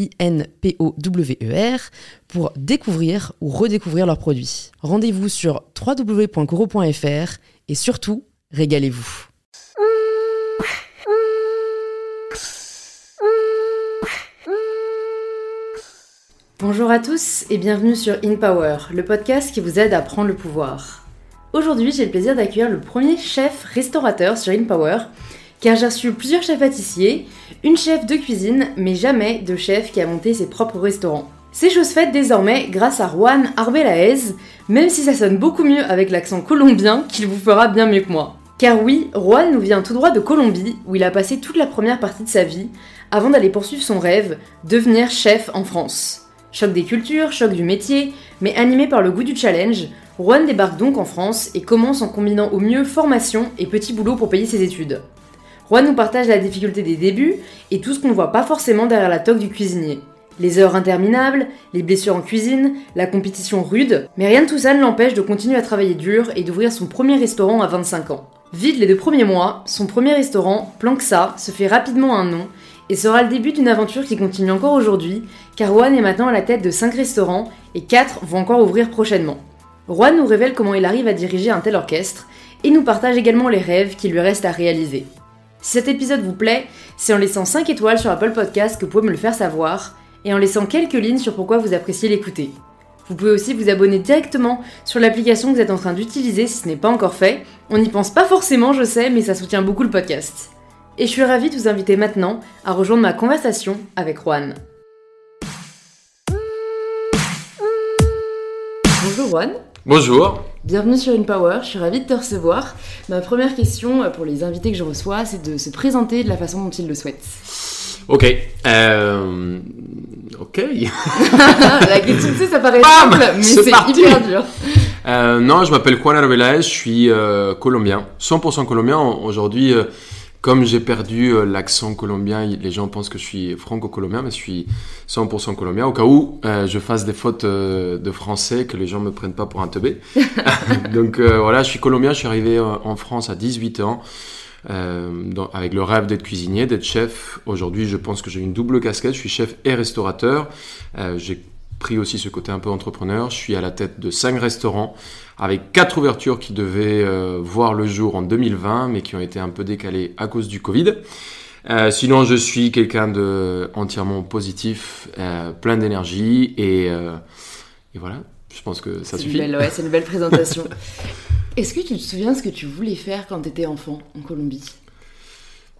I-N-P-O-W-E-R, pour découvrir ou redécouvrir leurs produits. Rendez-vous sur www.coro.fr et surtout, régalez-vous. Bonjour à tous et bienvenue sur In Power, le podcast qui vous aide à prendre le pouvoir. Aujourd'hui, j'ai le plaisir d'accueillir le premier chef restaurateur sur In Power, car j'ai reçu plusieurs chefs pâtissiers, une chef de cuisine, mais jamais de chef qui a monté ses propres restaurants. C'est chose faite désormais grâce à Juan Arbelaez, même si ça sonne beaucoup mieux avec l'accent colombien qu'il vous fera bien mieux que moi. Car oui, Juan nous vient tout droit de Colombie, où il a passé toute la première partie de sa vie, avant d'aller poursuivre son rêve, devenir chef en France. Choc des cultures, choc du métier, mais animé par le goût du challenge, Juan débarque donc en France et commence en combinant au mieux formation et petit boulot pour payer ses études. Juan nous partage la difficulté des débuts et tout ce qu'on ne voit pas forcément derrière la toque du cuisinier. Les heures interminables, les blessures en cuisine, la compétition rude, mais rien de tout ça ne l'empêche de continuer à travailler dur et d'ouvrir son premier restaurant à 25 ans. Vite les deux premiers mois, son premier restaurant, Planksa, se fait rapidement un nom et sera le début d'une aventure qui continue encore aujourd'hui, car Juan est maintenant à la tête de 5 restaurants et 4 vont encore ouvrir prochainement. Juan nous révèle comment il arrive à diriger un tel orchestre et nous partage également les rêves qui lui restent à réaliser. Si cet épisode vous plaît, c'est en laissant 5 étoiles sur Apple Podcast que vous pouvez me le faire savoir et en laissant quelques lignes sur pourquoi vous appréciez l'écouter. Vous pouvez aussi vous abonner directement sur l'application que vous êtes en train d'utiliser si ce n'est pas encore fait. On n'y pense pas forcément, je sais, mais ça soutient beaucoup le podcast et je suis ravie de vous inviter maintenant à rejoindre ma conversation avec Juan. Bonjour Juan. Bonjour. Bienvenue sur InPower, je suis ravie de te recevoir. Ma première question euh, pour les invités que je reçois, c'est de se présenter de la façon dont ils le souhaitent. Ok. Euh... Ok. la question, tu sais, ça paraît simple, mais c'est hyper dur. Euh, non, je m'appelle Juan Arbeláez, je suis euh, colombien, 100% colombien. Aujourd'hui, comme j'ai perdu euh, l'accent colombien, les gens pensent que je suis franco-colombien, mais je suis 100% colombien. Au cas où euh, je fasse des fautes euh, de français, que les gens me prennent pas pour un teubé. Donc voilà, je suis colombien, je suis arrivé en France à 18 ans. avec le rêve d'être cuisinier, d'être chef. Aujourd'hui, je pense que j'ai une double casquette. Je suis chef et restaurateur. j'ai pris aussi ce côté un peu entrepreneur. Je suis à la tête de cinq restaurants avec quatre ouvertures qui devaient euh, voir le jour en 2020, mais qui ont été un peu décalées à cause du Covid. Euh, sinon, je suis quelqu'un de entièrement positif, euh, plein d'énergie et, et, voilà. Je pense que ça suffit. Belle, ouais, c'est une belle présentation. Est-ce que tu te souviens ce que tu voulais faire quand tu étais enfant en Colombie?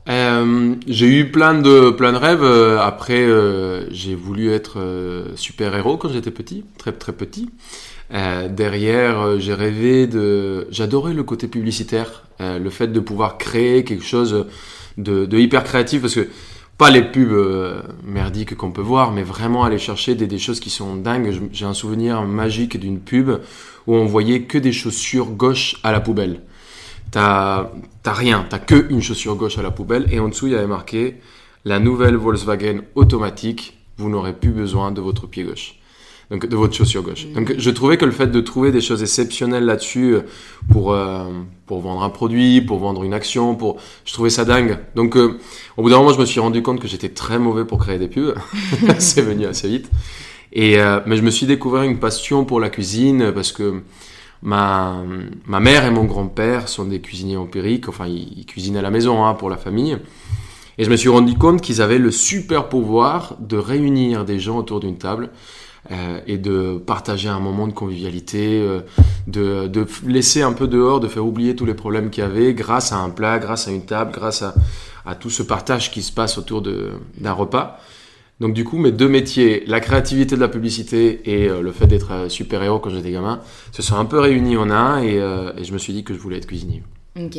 Euh, j'ai eu plein de plein de rêves. Après, euh, j'ai voulu être euh, super héros quand j'étais petit, très très petit. derrière, j'ai rêvé de. J'adorais le côté publicitaire, le fait de pouvoir créer quelque chose de, hyper créatif, parce que pas les pubs merdiques qu'on peut voir, mais vraiment aller chercher des, des choses qui sont dingues. J'ai un souvenir magique d'une pub où on voyait que des chaussures gauche à la poubelle t'as rien, t'as que une chaussure gauche à la poubelle et en dessous il y avait marqué la nouvelle Volkswagen automatique, vous n'aurez plus besoin de votre pied gauche. Donc de votre chaussure gauche. Donc je trouvais que le fait de trouver des choses exceptionnelles là-dessus euh, pour euh, pour vendre un produit, pour vendre une action, pour je trouvais ça dingue. Donc euh, au bout d'un moment je me suis rendu compte que j'étais très mauvais pour créer des pubs. C'est venu assez vite. Et mais je me suis découvert une passion pour la cuisine parce que Ma, ma mère et mon grand-père sont des cuisiniers empiriques, enfin ils, cuisinent à la maison hein, pour la famille. Et je me suis rendu compte qu'ils avaient le super pouvoir de réunir des gens autour d'une table euh, et de partager un moment de convivialité, euh, de, de laisser un peu dehors, de faire oublier tous les problèmes qu'il y avait grâce à un plat, grâce à une table, grâce à, à tout ce partage qui se passe autour d'un repas. Donc du coup, mes deux métiers, la créativité de la publicité et euh, le fait d'être super-héros quand j'étais gamin, se sont un peu réunis en un et, et je me suis dit que je voulais être cuisinier. Ok.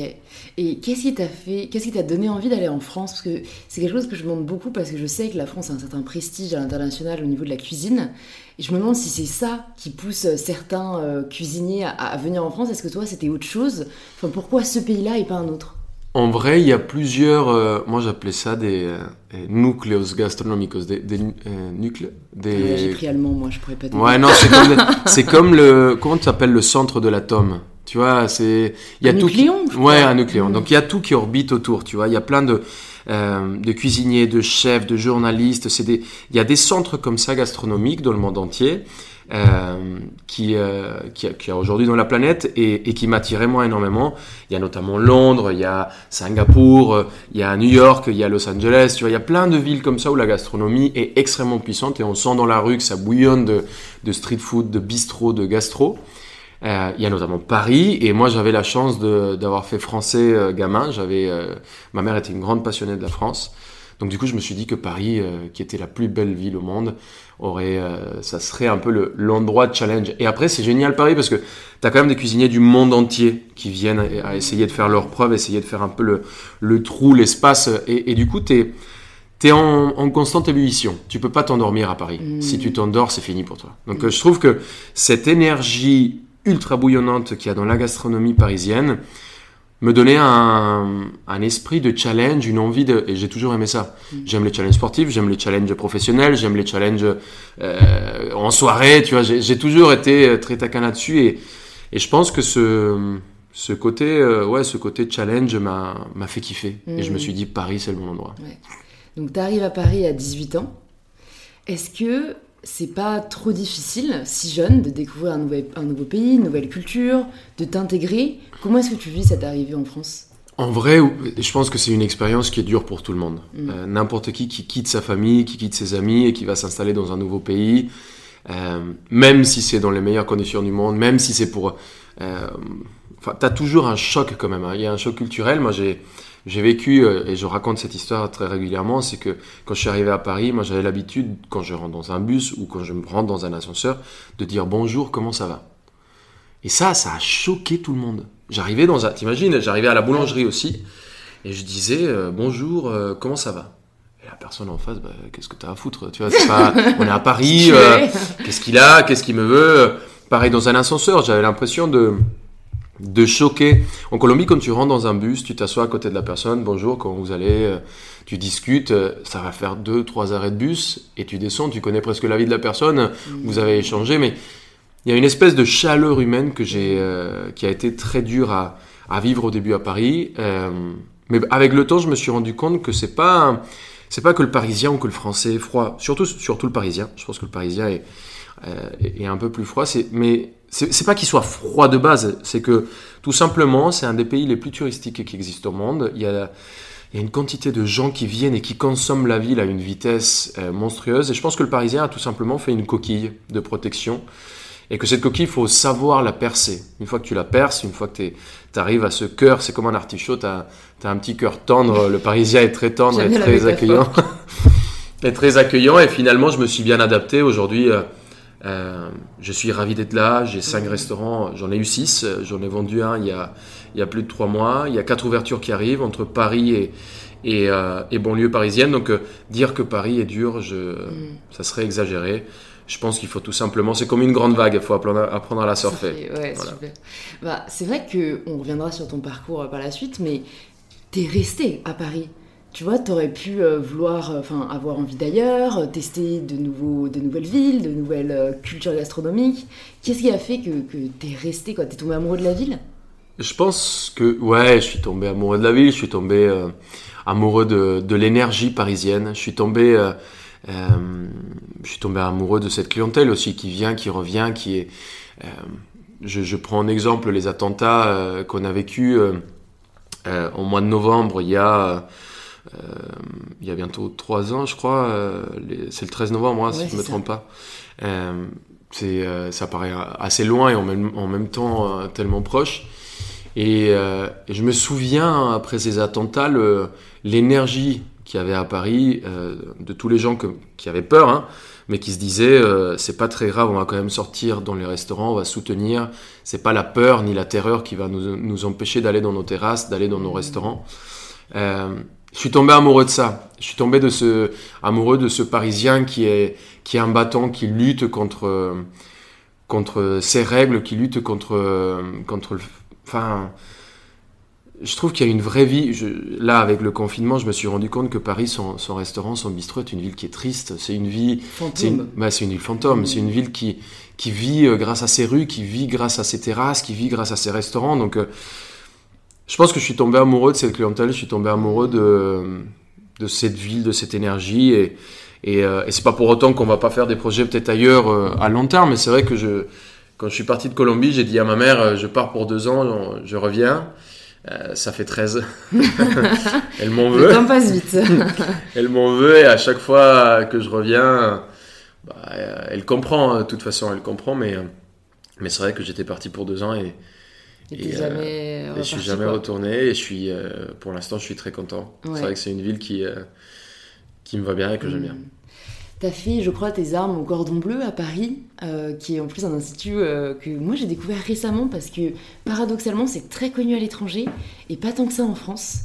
Et qu'est-ce qui t'a fait, qu'est-ce qui t'a donné envie d'aller en France? Parce que c'est quelque chose que je me demande beaucoup parce que je sais que la France a un certain prestige à l'international au niveau de la cuisine. Et je me demande si c'est ça qui pousse certains euh, cuisiniers à, venir en France. Est-ce que toi, c'était autre chose? Enfin, Pourquoi ce pays-là et pas un autre? En vrai, il y a plusieurs, euh, moi j'appelais ça des euh, nucleos gastronomicos, des, des nucléos. Des... Ah j'ai pris allemand, moi, je pourrais pas. Ouais, non, c'est comme, c'est comme le, comment tu appelles le centre de l'atome? Tu vois, c'est il y a un tout nucléon, ouais, un nucléon. Mm. Donc il y a tout qui orbite autour, tu vois. Il y a plein de euh, de cuisiniers, de chefs, de journalistes. C'est des il y a des centres comme ça gastronomiques dans le monde entier. Euh, qui, euh, qui, qui a aujourd'hui dans la planète et, et qui m'attirait moi énormément. Il y a notamment Londres, il y a Singapour, euh, il y a New York, il y a Los Angeles, tu vois, il y a plein de villes comme ça où la gastronomie est extrêmement puissante et on sent dans la rue que ça bouillonne de, de street food, de bistrot, de gastro. Euh, il y a notamment Paris, et moi j'avais la chance d'avoir fait français euh, gamin. J'avais, euh, ma mère était une grande passionnée de la France, donc du coup je me suis dit que Paris, qui était la plus belle ville au monde, aurait, ça serait un peu l'endroit de challenge. Et après c'est génial Paris parce que tu as quand même des cuisiniers du monde entier qui viennent à essayer de faire leurs preuves, essayer de faire un peu le, le trou, l'espace, et, et, du coup t'es es en, en, constante ébullition. Tu peux pas t'endormir à Paris. Mmh. Si tu t'endors, c'est fini pour toi. Donc je trouve que cette énergie ultra bouillonnante qu'il y a dans la gastronomie parisienne me donnait un, un, esprit de challenge, une envie de... Et j'ai toujours aimé ça. Mm. J'aime les challenges sportifs, j'aime les challenges professionnels, j'aime les challenges euh, en soirée, tu vois. J'ai toujours été très taquin là-dessus et, et je pense que ce, ce côté, euh, ouais, ce côté challenge m'a fait kiffer. Et je me mm. suis dit, Paris, c'est le bon endroit. Ouais. Donc, tu arrives à Paris à 18 ans. Est-ce que c'est pas trop difficile, si jeune, de découvrir un, nouvel, un nouveau pays, une nouvelle culture, de t'intégrer. Comment est-ce que tu vis cette arrivée en France? En vrai, je pense que c'est une expérience qui est dure pour tout le monde. Mm. Euh, n'importe qui qui quitte sa famille, qui quitte ses amis et qui va s'installer dans un nouveau pays, euh, même si c'est dans les meilleures conditions du monde, même si c'est pour... Euh, t'as toujours un choc quand même. Hein. Il y a un choc culturel. Moi, j'ai j'ai vécu, euh, et je raconte cette histoire très régulièrement, c'est que quand je suis arrivé à Paris, moi j'avais l'habitude, quand je rentre dans un bus ou quand je me rentre dans un ascenseur, de dire bonjour, comment ça va? Et ça, ça a choqué tout le monde. J'arrivais dans un, t'imagines, j'arrivais à la boulangerie aussi, et je disais euh, bonjour, euh, comment ça va? Et la personne en face, bah, qu'est-ce que t'as à foutre Tu vois, pas, on est à Paris, qu'est-ce qu'il a, qu'est-ce qu'il me veut? Pareil dans un ascenseur, j'avais l'impression de, de choquer. En Colombie, quand tu rentres dans un bus, tu t'assois à côté de la personne, bonjour, quand vous allez, euh, tu discutes, euh, ça va faire deux, trois arrêts de bus, et tu descends, tu connais presque la vie de la personne, mm. vous avez échangé, mais il y a une espèce de chaleur humaine que j'ai, euh, qui a été très dure à, à, vivre au début à Paris. mais avec le temps, je me suis rendu compte que c'est pas, c'est pas que le Parisien ou que le Français est froid, surtout, surtout le Parisien. Je pense que le Parisien est, est un peu plus froid, c'est, mais c'est pas qu'il soit froid de base, c'est que tout simplement, c'est un des pays les plus touristiques qui existent au monde. Il y, a, il y a une quantité de gens qui viennent et qui consomment la ville à une vitesse euh, monstrueuse. Et je pense que le Parisien a tout simplement fait une coquille de protection. Et que cette coquille, il faut savoir la percer. Une fois que tu la perces, une fois que tu arrives à ce cœur, c'est comme un artichaut, tu as, as, un petit cœur tendre. Le Parisien est très tendre et très accueillant. et très accueillant. Et finalement, je me suis bien adapté. Aujourd'hui, euh, euh, je suis ravi d'être là. J'ai cinq restaurants. J'en ai eu six. J'en ai vendu un il y, a, il y a plus de trois mois. Il y a quatre ouvertures qui arrivent entre Paris et, et, euh, et banlieue parisienne. Donc, euh, dire que Paris est dur, je, mm. ça serait exagéré. Je pense qu'il faut tout simplement, c'est comme une grande vague, il faut apprendre, apprendre à la surfer. Ouais, bah, c'est vrai qu'on reviendra sur ton parcours par la suite, mais tu es resté à Paris tu vois, tu aurais pu euh, vouloir, euh, enfin, avoir envie d'ailleurs, euh, tester de, nouveaux, de nouvelles villes, de nouvelles cultures gastronomiques. Qu'est-ce qui a fait que, que es resté, quoi? T'es tombé amoureux de la ville? Je pense que, ouais, je suis tombé amoureux de la ville, je suis tombé amoureux de, de l'énergie parisienne, je suis tombé... je suis tombé amoureux de cette clientèle aussi qui vient, qui revient, qui est... Je, je, prends en exemple les attentats qu'on a vécu au mois de novembre, il y a il y a bientôt trois ans, je crois. c'est le 13 novembre, si je ne me trompe pas. c'est, ça paraît assez loin et en même, en même temps tellement proche. Et, je me souviens, après ces attentats, l'énergie qu'il y avait à Paris, de tous les gens qui avaient peur, hein, mais qui se disait euh, c'est pas très grave, on va quand même sortir dans les restaurants, on va soutenir. C'est pas la peur ni la terreur qui va nous, nous empêcher d'aller dans nos terrasses, d'aller dans nos restaurants. Je suis tombé amoureux de ça. Je suis tombé de ce amoureux de ce Parisien qui est qui est un bâton qui lutte contre contre ses règles, qui lutte contre contre enfin je trouve qu'il y a une vraie vie. là, avec le confinement, je me suis rendu compte que Paris, son, restaurant, son bistrot, est une ville qui est triste. C'est une vie. C'est une, bah, une, ville fantôme. C'est une ville qui, qui vit euh, grâce à ses rues, qui vit grâce à ses terrasses, qui vit grâce à ses restaurants. Donc, euh, je pense que je suis tombé amoureux de cette clientèle. Je suis tombé amoureux de, de cette ville, de cette énergie. Et, et, euh, et c'est pas pour autant qu'on va pas faire des projets peut-être ailleurs à long terme. Mais c'est vrai que je, quand je suis parti de Colombie, j'ai dit à ma mère, je pars pour deux ans, je reviens. Euh, ça fait 13. elle m'en veut. Le temps passe vite. elle m'en veut et à chaque fois que je reviens, bah, elle comprend, hein, de toute façon, elle comprend, mais, mais c'est vrai que j'étais parti pour deux ans et, et, euh, je suis jamais retourné et je suis, euh, pour l'instant, je suis très content. C'est vrai que c'est une ville qui, qui me va bien et que j'aime bien. Hmm. T'as fait, je crois, tes armes au Cordon Bleu à Paris, euh, qui est en plus un institut euh, que moi j'ai découvert récemment parce que paradoxalement c'est très connu à l'étranger et pas tant que ça en France.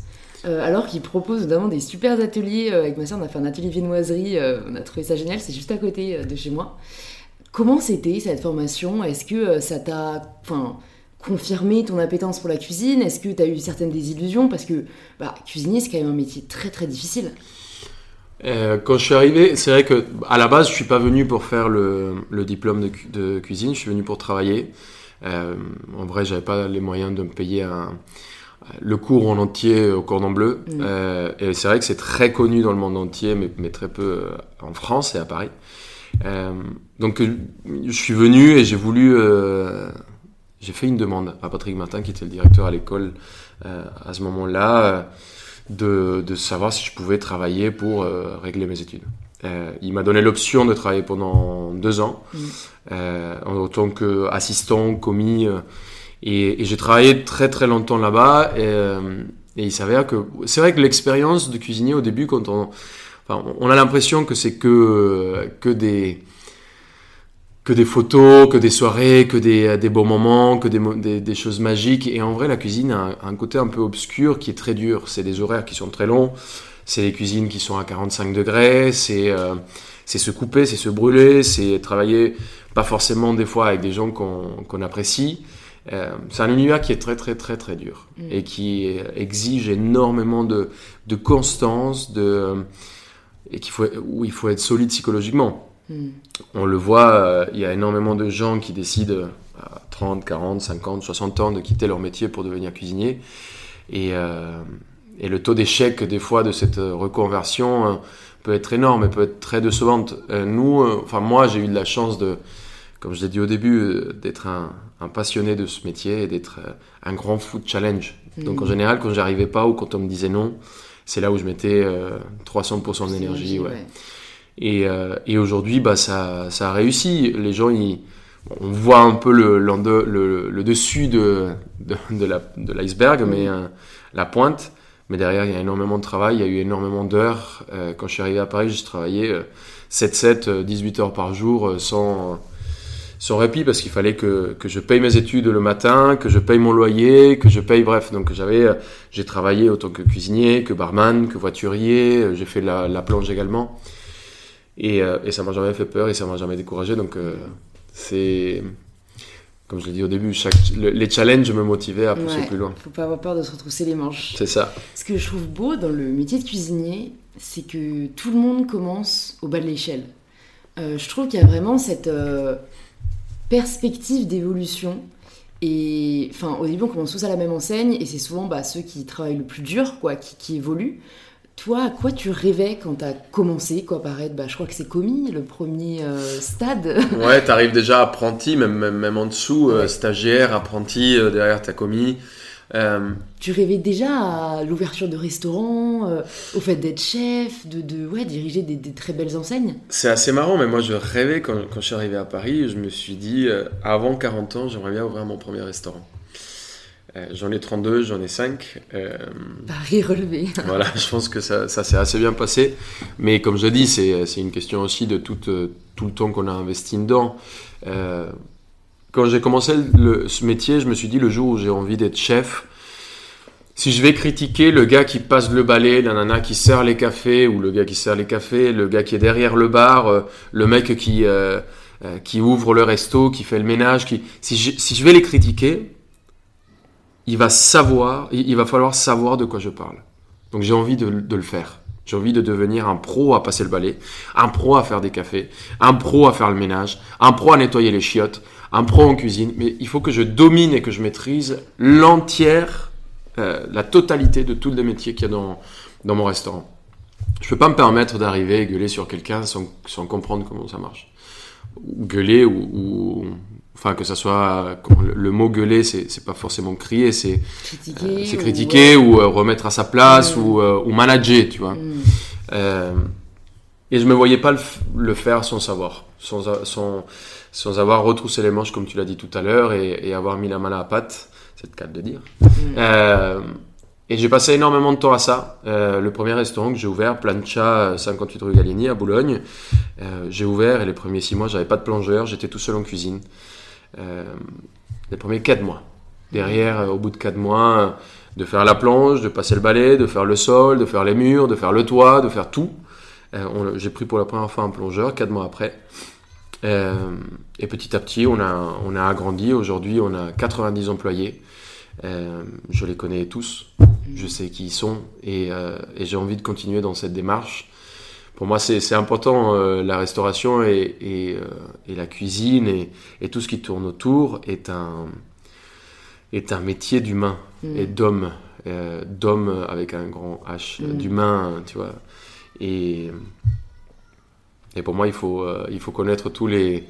Euh, alors qu'il propose notamment des super ateliers. avec ma soeur, on a fait un atelier viennoiserie, on a trouvé ça génial, c'est juste à côté de chez moi. Comment c'était cette formation? Est-ce que ça t'a confirmé ton appétence pour la cuisine? Est-ce que tu as eu certaines désillusions? Parce que bah, cuisinier, c'est quand même un métier très très difficile. Euh, quand je suis arrivé, c'est vrai que à la base, je suis pas venu pour faire le, le diplôme de, cuisine. Je suis venu pour travailler. Euh, en vrai, j'avais pas les moyens de me payer un, le cours en entier au cordon bleu. Mm. Euh, et c'est vrai que c'est très connu dans le monde entier, mais, mais très peu en France et à Paris. Donc, je suis venu et j'ai voulu. J'ai fait une demande à Patrick Martin, qui était le directeur à l'école à ce moment-là de, de, savoir si je pouvais travailler pour euh, régler mes études. Euh, il m'a donné l'option de travailler pendant deux ans mm. euh, en tant qu'assistant, commis. Euh, et, et j'ai travaillé très très longtemps là-bas. Et, et, il s'avère que c'est vrai que l'expérience de cuisinier au début, quand on, enfin, on a l'impression que c'est que, que des que des photos, que des soirées, que des, des beaux moments, que des, des, choses magiques. Et en vrai, la cuisine a un, côté un peu obscur qui est très dur. C'est des horaires qui sont très longs, c'est des cuisines qui sont à 45 degrés, c'est euh, c'est se couper, c'est se brûler, c'est travailler pas forcément des fois avec des gens qu'on apprécie. Euh, c'est un univers qui est très très très très dur mm. et qui exige énormément de, de constance, de, et qu'il faut, où il faut être solide psychologiquement. On le voit, euh, il y a énormément de gens qui décident à 30, 40, 50, 60 ans de quitter leur métier pour devenir cuisinier. Et, euh, et le taux d'échec des fois de cette reconversion euh, peut être énorme et peut être très décevante. nous, enfin moi j'ai eu de la chance de, comme je l'ai dit au début, d'être un, passionné de ce métier et d'être un grand food challenge. Donc en général quand j'arrivais pas ou quand on me disait non, c'est là où je mettais 300% d'énergie. Ouais. Et, euh, et aujourd'hui, bah, ça, ça, a réussi. Les gens, ils, on voit un peu le, le, le, dessus de, de, de l'iceberg, mais euh, la pointe. Mais derrière, il y a énormément de travail, il y a eu énormément d'heures. Euh, quand je suis arrivé à Paris, j'ai travaillé 7-7, 18 heures par jour sans, sans répit parce qu'il fallait que, que je paye mes études le matin, que je paye mon loyer, que je paye, bref. Donc j'avais, j'ai travaillé autant que cuisinier, que barman, que voiturier, j'ai fait la, la plonge également. Et, euh, et ça m'a jamais fait peur et ça m'a jamais découragé. Donc, euh, c'est. Comme je l'ai dit au début, chaque, les challenges me motivaient à pousser plus loin. Faut pas avoir peur de se retrousser les manches. C'est ça. Ce que je trouve beau dans le métier de cuisinier, c'est que tout le monde commence au bas de l'échelle. Euh, je trouve qu'il y a vraiment cette perspective d'évolution. Et enfin, au début, on commence tous à la même enseigne, et c'est souvent bah, ceux qui travaillent le plus dur, quoi, qui, qui évoluent. Toi, à quoi tu rêvais quand t'as commencé quoi paraître bah, Je crois que c'est commis, le premier euh, stade. ouais, t'arrives déjà apprenti, même, même, en dessous, euh, stagiaire, apprenti, euh, derrière t'as commis. Euh, Tu rêvais déjà à l'ouverture de restaurants, euh, au fait d'être chef, de, de ouais, diriger des, des très belles enseignes? C'est assez marrant, mais moi je rêvais quand, quand je suis arrivé à Paris, je me suis dit, euh, avant 40 ans, j'aimerais bien ouvrir mon premier restaurant. Euh, j'en ai 32, j'en ai 5. euh, Paris relevé. voilà, je pense que ça, ça s'est assez bien passé. Mais comme je dis, c'est c'est une question aussi de tout, euh, tout le temps qu'on a investi dedans. Euh, quand j'ai commencé le- ce métier, je me suis dit le jour où j'ai envie d'être chef, si je vais critiquer le gars qui passe le balai, la nana qui sert les cafés, ou le gars qui sert les cafés, le gars qui est derrière le bar, le mec qui, qui ouvre le resto, qui fait le ménage, qui... si, je, si je vais les critiquer, il va savoir, il, va falloir savoir de quoi je parle. Donc j'ai envie de, le faire. J'ai envie de devenir un pro à passer le balai, un pro à faire des cafés, un pro à faire le ménage, un pro à nettoyer les chiottes, un pro en cuisine. Mais il faut que je domine et que je maîtrise l'entière, euh, la totalité de tous les métiers qu'il y a dans, mon restaurant. Je peux pas me permettre d'arriver et gueuler sur quelqu'un sans, comprendre comment ça marche. Gueuler ou- enfin que ça soit le, mot gueuler, c'est pas forcément crier, c'est Critiquer. euh, ou- euh, remettre à sa place Mm. ou, euh, ou manager, tu vois. Mm. Et je me voyais pas le, faire sans savoir, sans, sans, sans avoir retroussé les manches comme tu l'as dit tout à l'heure et, et avoir mis la main à la pâte, c'est le cas de dire. Mm. Et j'ai passé énormément de temps à ça. Le premier restaurant que j'ai ouvert, Plancha, euh, 58 rue Gallieni à Boulogne, j'ai ouvert et les premiers six mois, j'avais pas de plongeur, j'étais tout seul en cuisine. Euh, les premiers quatre mois. Derrière, euh, au bout de quatre mois, de faire la planche, de passer le balai, de faire le sol, de faire les murs, de faire le toit, de faire tout. Euh, j'ai pris pour la première fois un plongeur quatre mois après. Et petit à petit, on a, on a agrandi. Aujourd'hui, on a 90 employés. Je les connais tous. Je sais qui ils sont. Et j'ai envie de continuer dans cette démarche. Pour moi, c'est important, euh, la restauration et, et, euh, et la cuisine et, et tout ce qui tourne autour est un, est un métier d'humain Mm. et d'homme. euh, d'homme avec un grand H, Mm. d'humain, tu vois. Et, et pour moi, il faut, il faut connaître tous les,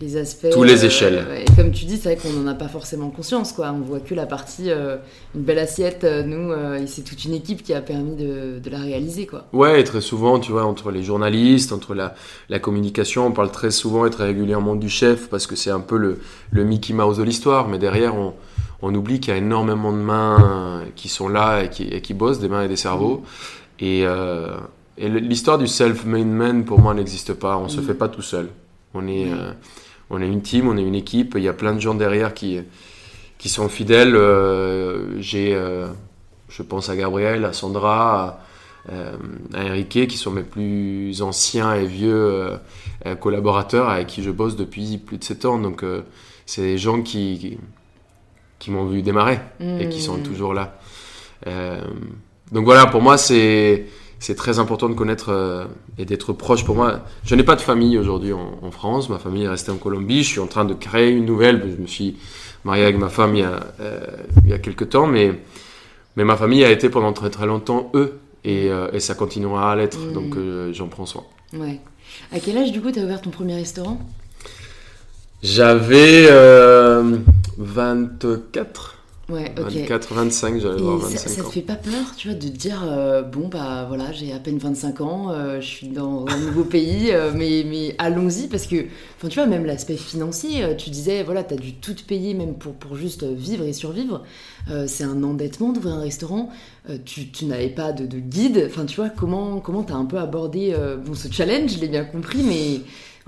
les aspects. Tous les échelles. ouais. Et comme tu dis, c'est vrai qu'on n'en a pas forcément conscience, quoi. On voit que la partie, euh, une belle assiette. euh, nous, euh, et c'est toute une équipe qui a permis de, de la réaliser, quoi. Ouais, et très souvent, tu vois, entre les journalistes, entre la, la communication, on parle très souvent et très régulièrement du chef parce que c'est un peu le, le Mickey Mouse de l'histoire, mais derrière, on, on oublie qu'il y a énormément de mains qui sont là et qui, et qui bossent, des mains et des cerveaux. Et, euh, et l'histoire du self-made man, pour moi, n'existe pas. On se Mm. fait pas tout seul. On est, euh, on est une team, on est une équipe. Il y a plein de gens derrière qui, qui sont fidèles. Euh, J'ai, euh, je pense à Gabriel, à Sandra, à, euh, à Enrique, qui sont mes plus anciens et vieux collaborateurs avec qui je bosse depuis plus de 7 ans. Donc, c'est des gens qui, qui, qui m'ont vu démarrer et qui sont Mm. toujours là. Donc voilà, pour moi, c'est c'est très important de connaître euh, et d'être proche. Pour moi, je n'ai pas de famille aujourd'hui en, en France. Ma famille est restée en Colombie. Je suis en train de créer une nouvelle. Je me suis marié avec ma femme il y a, euh, il y a quelques temps, mais, mais ma famille a été pendant très très longtemps eux. Et, euh, et ça continuera à l'être. Donc euh, j'en prends soin. Ouais. À quel âge, du coup, t'as ouvert ton premier restaurant? J'avais euh, 24, Ouais, ok. 24, 25, j'allais avoir Et ça, 25 ça te ans. fait pas peur, tu vois, de te dire, euh, bon, bah voilà, j'ai à peine 25 ans, euh, je suis dans un nouveau pays, euh, mais, mais allons-y, parce que, enfin, tu vois, même l'aspect financier, tu disais, voilà, t'as dû tout payer, même pour, pour juste vivre et survivre. C'est un endettement d'ouvrir un restaurant. Tu, tu n'avais pas de, de guide. Enfin, tu vois, comment comment t'as un peu abordé bon, ce challenge, je l'ai bien compris, mais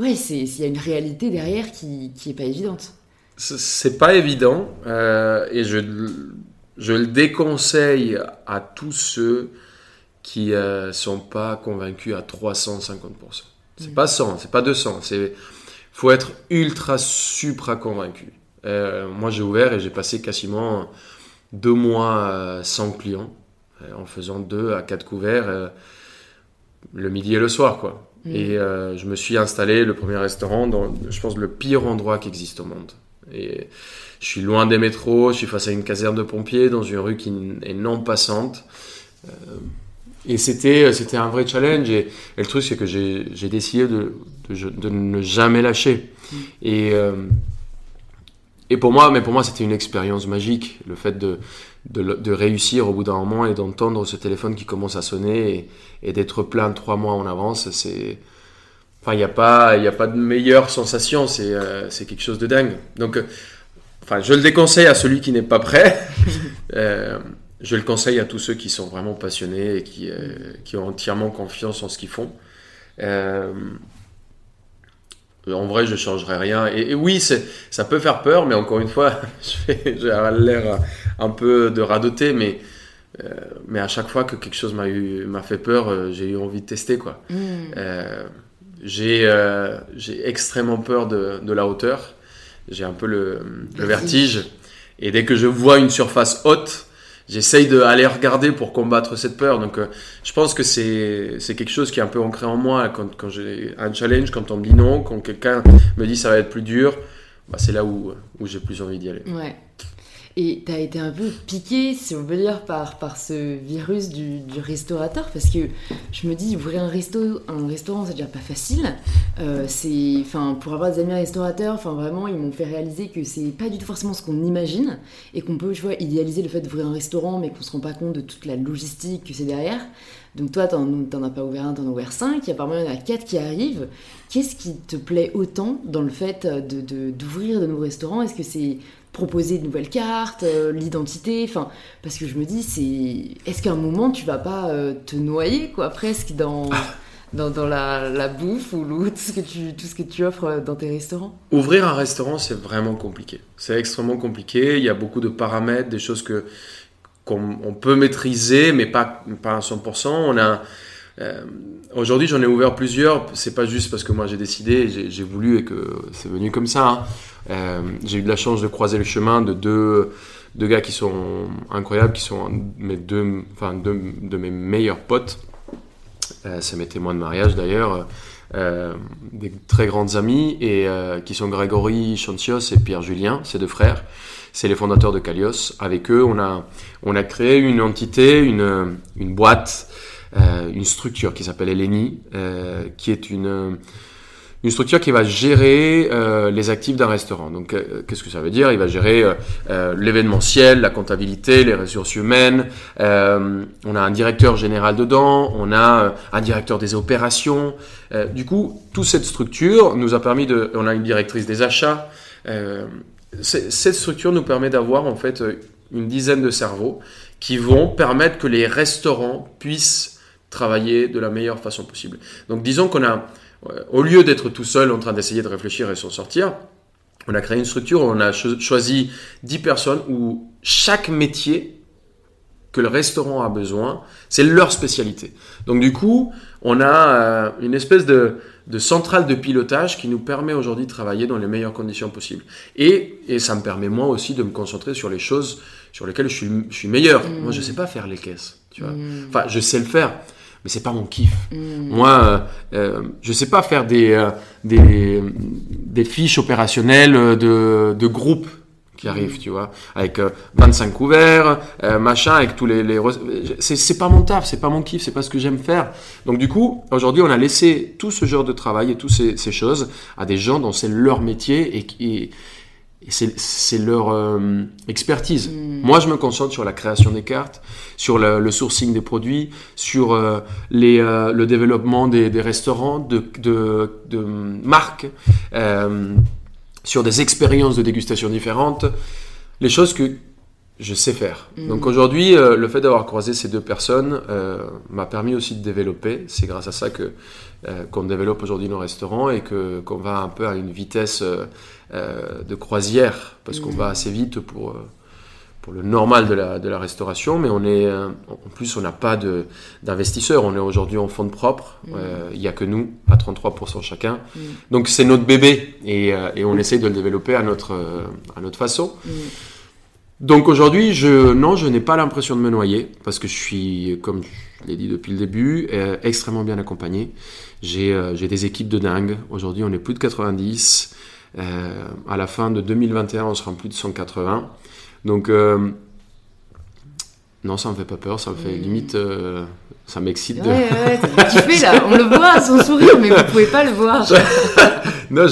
ouais, c'est- il y a une réalité derrière qui, qui est pas évidente. C'est- pas évident euh, et je, je le déconseille à tous ceux qui euh, sont pas convaincus à 350%. C'est Mm. pas 100, c'est pas 200, c'est faut être ultra supra convaincu. Euh, moi j'ai ouvert et j'ai passé quasiment deux mois euh, sans clients euh, en faisant deux à quatre couverts le midi et le soir quoi. Mm. Et je me suis installé le premier restaurant dans, je pense, le pire endroit qui existe au monde. Et je suis loin des métros, je suis face à une caserne de pompiers dans une rue qui est non passante. Euh, et c'était, c'était un vrai challenge. Et, et le truc, c'est que j'ai, décidé de, de, de ne jamais lâcher. Mm. Et, euh, et pour moi, mais pour moi, c'était une expérience magique, le fait de, de, réussir au bout d'un moment et d'entendre ce téléphone qui commence à sonner et, d'être plein trois mois en avance, c'est, enfin, il n'y a pas, il a pas de meilleure sensation, c'est, euh, c'est quelque chose de dingue. Donc, euh, enfin, je le déconseille à celui qui n'est pas prêt. euh, je le conseille à tous ceux qui sont vraiment passionnés et qui, qui ont entièrement confiance en ce qu'ils font. Euh, en vrai, je changerai rien. Et, oui, ça peut faire peur, mais encore une fois, j'ai l'air un peu de radoter, mais, euh, mais à chaque fois que quelque chose m'a fait peur, euh, j'ai eu envie de tester. quoi. Euh, j'ai extrêmement peur de, de la hauteur. J'ai un peu le, le vertige. Et dès que je vois une surface haute, j'essaye d'aller regarder pour combattre cette peur. Donc, euh, je pense que c'est quelque chose qui est un peu ancré en moi. Quand, quand j'ai un challenge, quand on me dit non, quand quelqu'un me dit ça va être plus dur, bah, c'est là où, où j'ai plus envie d'y aller. Ouais. Et tu as été un peu piqué, si on veut dire, par, par ce virus du, du, restaurateur, parce que je me dis, ouvrir un, resto, un restaurant, c'est déjà pas facile. Euh, pour avoir des amis restaurateurs, vraiment, ils m'ont fait réaliser que c'est pas du tout forcément ce qu'on imagine, et qu'on peut, tu vois, idéaliser le fait d'ouvrir un restaurant, mais qu'on se rend pas compte de toute la logistique que c'est derrière. Donc toi, t'en, t'en as pas ouvert un, t'en as ouvert cinq, il y a apparemment il y en a quatre qui arrivent. Qu'est-ce qui te plaît autant dans le fait de, d'ouvrir de nouveaux restaurants? Est-ce que c'est proposer de nouvelles cartes, euh, l'identité, enfin, parce que je me dis, c'est, est-ce qu'à un moment tu vas pas euh, te noyer, quoi, presque dans, dans, dans la, la, bouffe ou tout ce que tu, tout ce que tu offres euh, dans tes restaurants? Ouvrir un restaurant, c'est vraiment compliqué. C'est extrêmement compliqué. Il y a beaucoup de paramètres, des choses que qu'on peut maîtriser, mais pas pas à 100%. On a Aujourd'hui, j'en ai ouvert plusieurs. C'est pas juste parce que moi j'ai décidé, j'ai voulu et que c'est venu comme ça. Hein. Euh, j'ai eu de la chance de croiser le chemin de deux, gars qui sont incroyables, qui sont mes deux, enfin, de mes meilleurs potes. Euh, c'est mes témoins de mariage d'ailleurs. Euh, des très grandes amis et qui sont Grégory Chancios et Pierre Julien, ces deux frères. C'est les fondateurs de Calios. Avec eux, on a, on a créé une entité, une, une boîte, une structure qui s'appelle Eleni, qui est une une structure qui va gérer euh, les actifs d'un restaurant. Donc, euh, qu'est-ce que ça veut dire? Il va gérer euh, l'événementiel, la comptabilité, les ressources humaines. on a un directeur général dedans, on a un directeur des opérations. du coup, toute cette structure nous a permis de. On a une directrice des achats. cette structure nous permet d'avoir en fait une dizaine de cerveaux qui vont permettre que les restaurants puissent travailler de la meilleure façon possible. Donc, disons qu'on a au lieu d'être tout seul en train d'essayer de réfléchir et s'en sortir, on a créé une structure où on a choisi 10 personnes où chaque métier que le restaurant a besoin, c'est leur spécialité. Donc du coup, on a euh, une espèce de, centrale de pilotage qui nous permet aujourd'hui de travailler dans les meilleures conditions possibles. Et, ça me permet moi aussi de me concentrer sur les choses sur lesquelles je suis, meilleur. Moi, je ne sais pas faire les caisses. Tu vois. Mmh. Enfin, je sais le faire, mais c'est pas mon kiff. Hmm. Moi, euh, euh, je sais pas faire des, euh, des, des, fiches opérationnelles de, de groupe qui arrivent, tu vois, avec 25 couverts, machin, avec tous les... les... C'est pas mon taf, c'est pas mon kiff, c'est pas ce que j'aime faire. Donc du coup, aujourd'hui, on a laissé tout ce genre de travail et toutes ces, ces choses à des gens dont c'est leur métier et, et, c'est leur euh, expertise. Mm. Moi, je me concentre sur la création des cartes, sur le, sourcing des produits, sur euh, les, euh, le développement des, des restaurants, de, de, de marques, sur des expériences de dégustation différentes, les choses que je sais faire. Mm. Donc aujourd'hui, le fait d'avoir croisé ces deux personnes m'a permis aussi de développer. C'est grâce à ça que qu'on développe aujourd'hui nos restaurants et que qu'on va un peu à une vitesse euh, de croisière, parce qu'on mm. va assez vite pour, euh, pour le normal de la, de la restauration, mais on est, euh, en plus on n'a pas d'investisseurs, on est aujourd'hui en fonds propre, mm. il n'y a que nous, à 33% chacun. Mm. Donc c'est notre bébé et, et, on essaye de le développer à notre, à notre façon. Donc aujourd'hui, je, non, je n'ai pas l'impression de me noyer parce que je suis, comme je l'ai dit depuis le début, extrêmement bien accompagné. J'ai des équipes de dingue. Aujourd'hui, on est plus de 90. Euh, à la fin de 2021, on sera en plus de 180. Donc, euh, non, ça me fait pas peur, ça me fait mm. limite. Euh, ça m'excite. Ouais, ouais, là, on le voit à son sourire, mais vous pouvez pas le voir. non,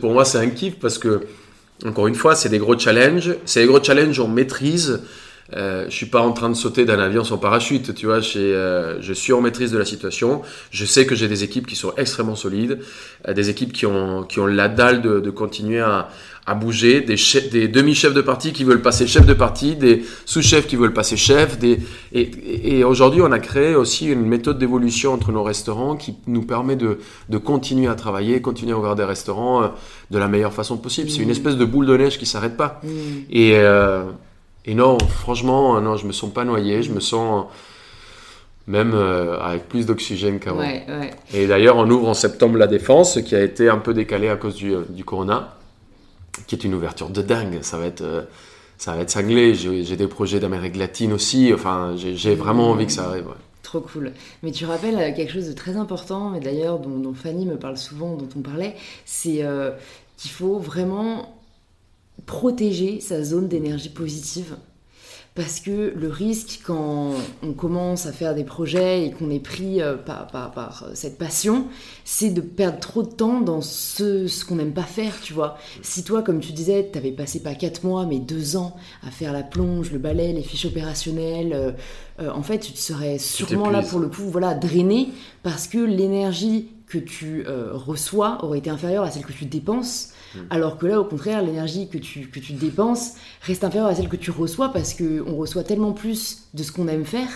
pour moi, c'est un kiff parce que encore une fois, c'est des gros challenges. C'est des gros challenges, on maîtrise. Euh, je suis pas en train de sauter d'un avion sans parachute, tu vois. Euh, je suis en maîtrise de la situation. Je sais que j'ai des équipes qui sont extrêmement solides, euh, des équipes qui ont qui ont la dalle de, de continuer à, à bouger, des, des demi-chefs de partie qui veulent passer chef de partie, des sous-chefs qui veulent passer chef. Des, et, et aujourd'hui, on a créé aussi une méthode d'évolution entre nos restaurants qui nous permet de, de, continuer à travailler, continuer à ouvrir des restaurants euh, de la meilleure façon possible. C'est une mmh. espèce de boule de neige qui s'arrête pas. Mmh. Et et non, franchement, non, je me sens pas noyé, je me sens même euh, avec plus d'oxygène qu'avant. Et d'ailleurs, on ouvre en septembre la Défense, qui a été un peu décalée à cause du, euh, du Corona, qui est une ouverture de dingue. Ça va être, euh, ça va être cinglé. J'ai des projets d'Amérique latine aussi. Enfin, j'ai vraiment envie que ça arrive. Trop cool. Mais tu rappelles quelque chose de très important, et d'ailleurs dont, Fanny me parle souvent, dont on parlait, c'est qu'il faut vraiment protéger sa zone d'énergie positive. Parce que le risque, quand on commence à faire des projets et qu'on est pris euh, par, par, euh, cette passion, c'est de perdre trop de temps dans ce, ce qu'on n'aime pas faire, tu vois. Si toi, comme tu disais, tu avais passé pas 4 mois, mais 2 ans à faire la plonge, le balai, les fiches opérationnelles, euh, en fait, tu te serais sûrement là pour le coup, voilà, drainé, parce que l'énergie que tu reçois aurait été inférieure à celle que tu dépenses. Mm. Alors que là, au contraire, l'énergie que tu, que tu dépenses reste inférieure à celle que tu reçois parce qu'on reçoit tellement plus de ce qu'on aime faire.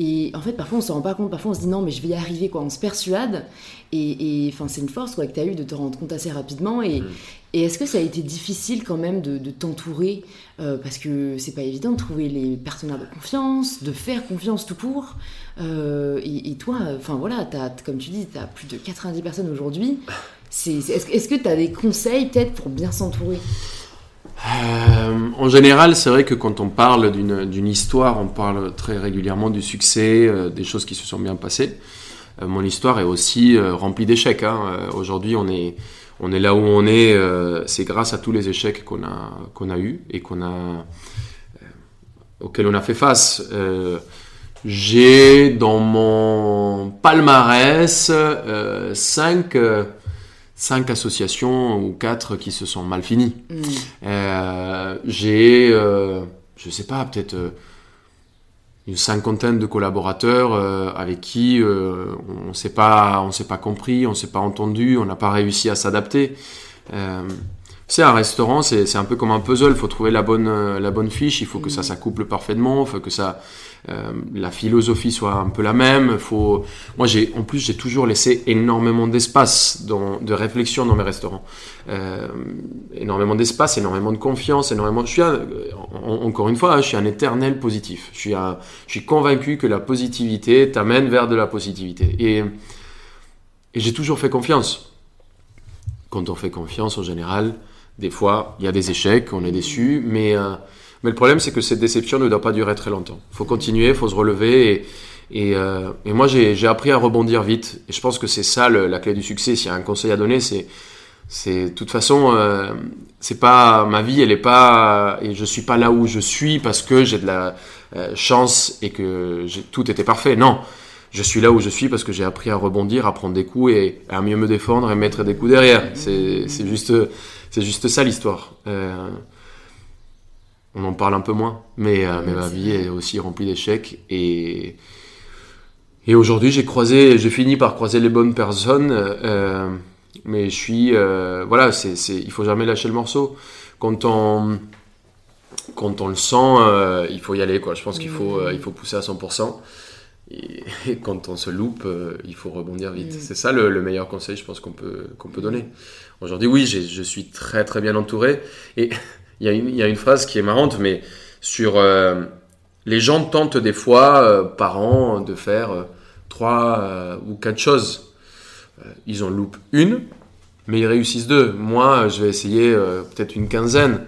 Et en fait, parfois, on se rend pas compte. Parfois, on se dit non, mais je vais y arriver, quoi. On se persuade. Et enfin, c'est une force quoi, que tu as eu de te rendre compte assez rapidement. Et, mm. et est-ce que ça a été difficile quand même de, de t'entourer euh, Parce que c'est pas évident de trouver les partenaires de confiance, de faire confiance tout court. Euh, et, toi, enfin voilà, as, comme tu dis, tu as plus de 90 personnes aujourd'hui. Est-ce que tu as des conseils peut-être pour bien s'entourer? Euh, en général, c'est vrai que quand on parle d'une histoire, on parle très régulièrement du succès, euh, des choses qui se sont bien passées. Euh, mon histoire est aussi remplie d'échecs. Hein. Aujourd'hui, on est, on est là où on est, c'est grâce à tous les échecs qu'on a, qu'on a eus et qu'on a, auxquels on a fait face. J'ai dans mon palmarès 5 cinq associations ou quatre qui se sont mal finies. Mm. Euh, j'ai, euh, je sais pas, peut-être euh, une cinquantaine de collaborateurs avec qui on s'est pas, on s'est pas compris, on s'est pas entendu, on n'a pas réussi à s'adapter. c'est un restaurant, c'est un peu comme un puzzle. Il faut trouver la bonne, la bonne fiche. Il faut que ça mm. s'accouple parfaitement. Il faut que ça, euh, la philosophie soit un peu la même. Faut... Moi, j'ai, en plus, j'ai toujours laissé énormément d'espace de réflexion dans mes restaurants. Euh, énormément d'espace, énormément de confiance, énormément. Je encore une fois, je suis un éternel positif. Je suis, je suis convaincu que la positivité t'amène vers de la positivité. Et, et j'ai toujours fait confiance. Quand on fait confiance, en général, des fois, il y a des échecs, on est déçu, mais euh, mais le problème, c'est que cette déception ne doit pas durer très longtemps. Il faut continuer, il faut se relever. Et, euh, moi, j'ai appris à rebondir vite. Et je pense que c'est ça la clé du succès. S'il y a un conseil à donner, c'est c'est de toute façon euh, c'est pas ma vie elle est pas et je suis pas là où je suis parce que j'ai de la euh, chance et que tout était parfait non je suis là où je suis parce que j'ai appris à rebondir à prendre des coups et à mieux me défendre et mettre des coups derrière c'est juste c'est juste ça l'histoire euh, on en parle un peu moins. Mais, euh, ma vie est aussi remplie d'échecs. Et, et aujourd'hui, j'ai croisé, j'ai fini par croiser les bonnes personnes. Euh, mais je suis. Euh, voilà, c'est, il faut jamais lâcher le morceau. Quand on, quand on le sent, il faut y aller. Quoi. Je pense qu'il faut, il faut pousser à 100%. Et, quand on se loupe, il faut rebondir vite. C'est ça le, meilleur conseil, je pense, qu'on peut, qu'on peut donner. Aujourd'hui, oui, je suis très très bien entouré. Et il y, a une, phrase qui est marrante, mais sur euh, les gens tentent des fois euh, par an de faire euh, trois ou quatre choses. ils en loupent une, mais ils réussissent deux. Moi, je vais essayer peut-être une quinzaine.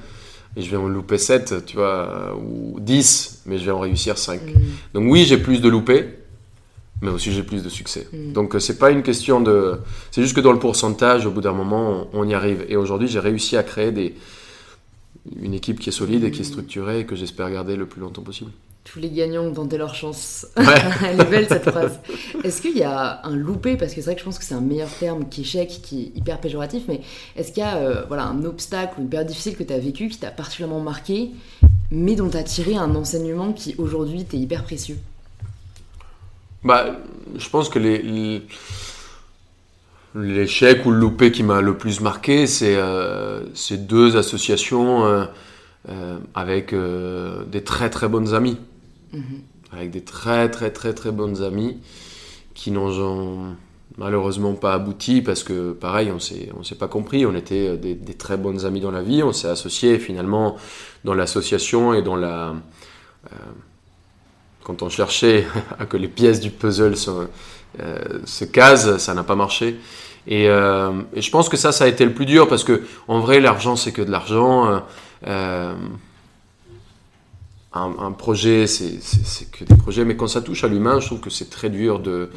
Et je vais en louper sept, tu vois, ou dix, mais je vais en réussir cinq. Mm. Donc oui, j'ai plus de loupés, mais aussi j'ai plus de succès. Mm. Donc c'est pas une question de... C'est juste que dans le pourcentage, au bout d'un moment, on y arrive. Et aujourd'hui, j'ai réussi à créer des, une équipe qui est solide et qui est structurée et que j'espère garder le plus longtemps possible. tous les gagnants ont tenté leur chance. Elle est belle cette phrase. Est-ce qu'il y a un loupé Parce que c'est vrai que je pense que c'est un meilleur terme qu'échec, qui est hyper péjoratif, mais est-ce qu'il y a euh, voilà, un obstacle ou une période difficile que tu as vécu qui t'a particulièrement marqué, mais dont tu as tiré un enseignement qui aujourd'hui t'est hyper précieux? Bah, Je pense que les, l'échec ou le loupé qui m'a le plus marqué, c'est euh, ces deux associations euh, avec des très très bonnes amies. Mhm. Avec des très très très très bonnes amies qui n'ont malheureusement pas abouti parce que pareil, on on s'est pas compris. On était euh, des, très bonnes amies dans la vie. On s'est associés finalement dans l'association et dans la. Euh, quand on cherchait à que les pièces du puzzle euh, se casent, ça n'a pas marché. Et, et, je pense que ça, ça a été le plus dur parce que en vrai, l'argent c'est que de l'argent un, projet, c'est que des projets, mais quand ça touche à l'humain, je trouve que c'est très dur de,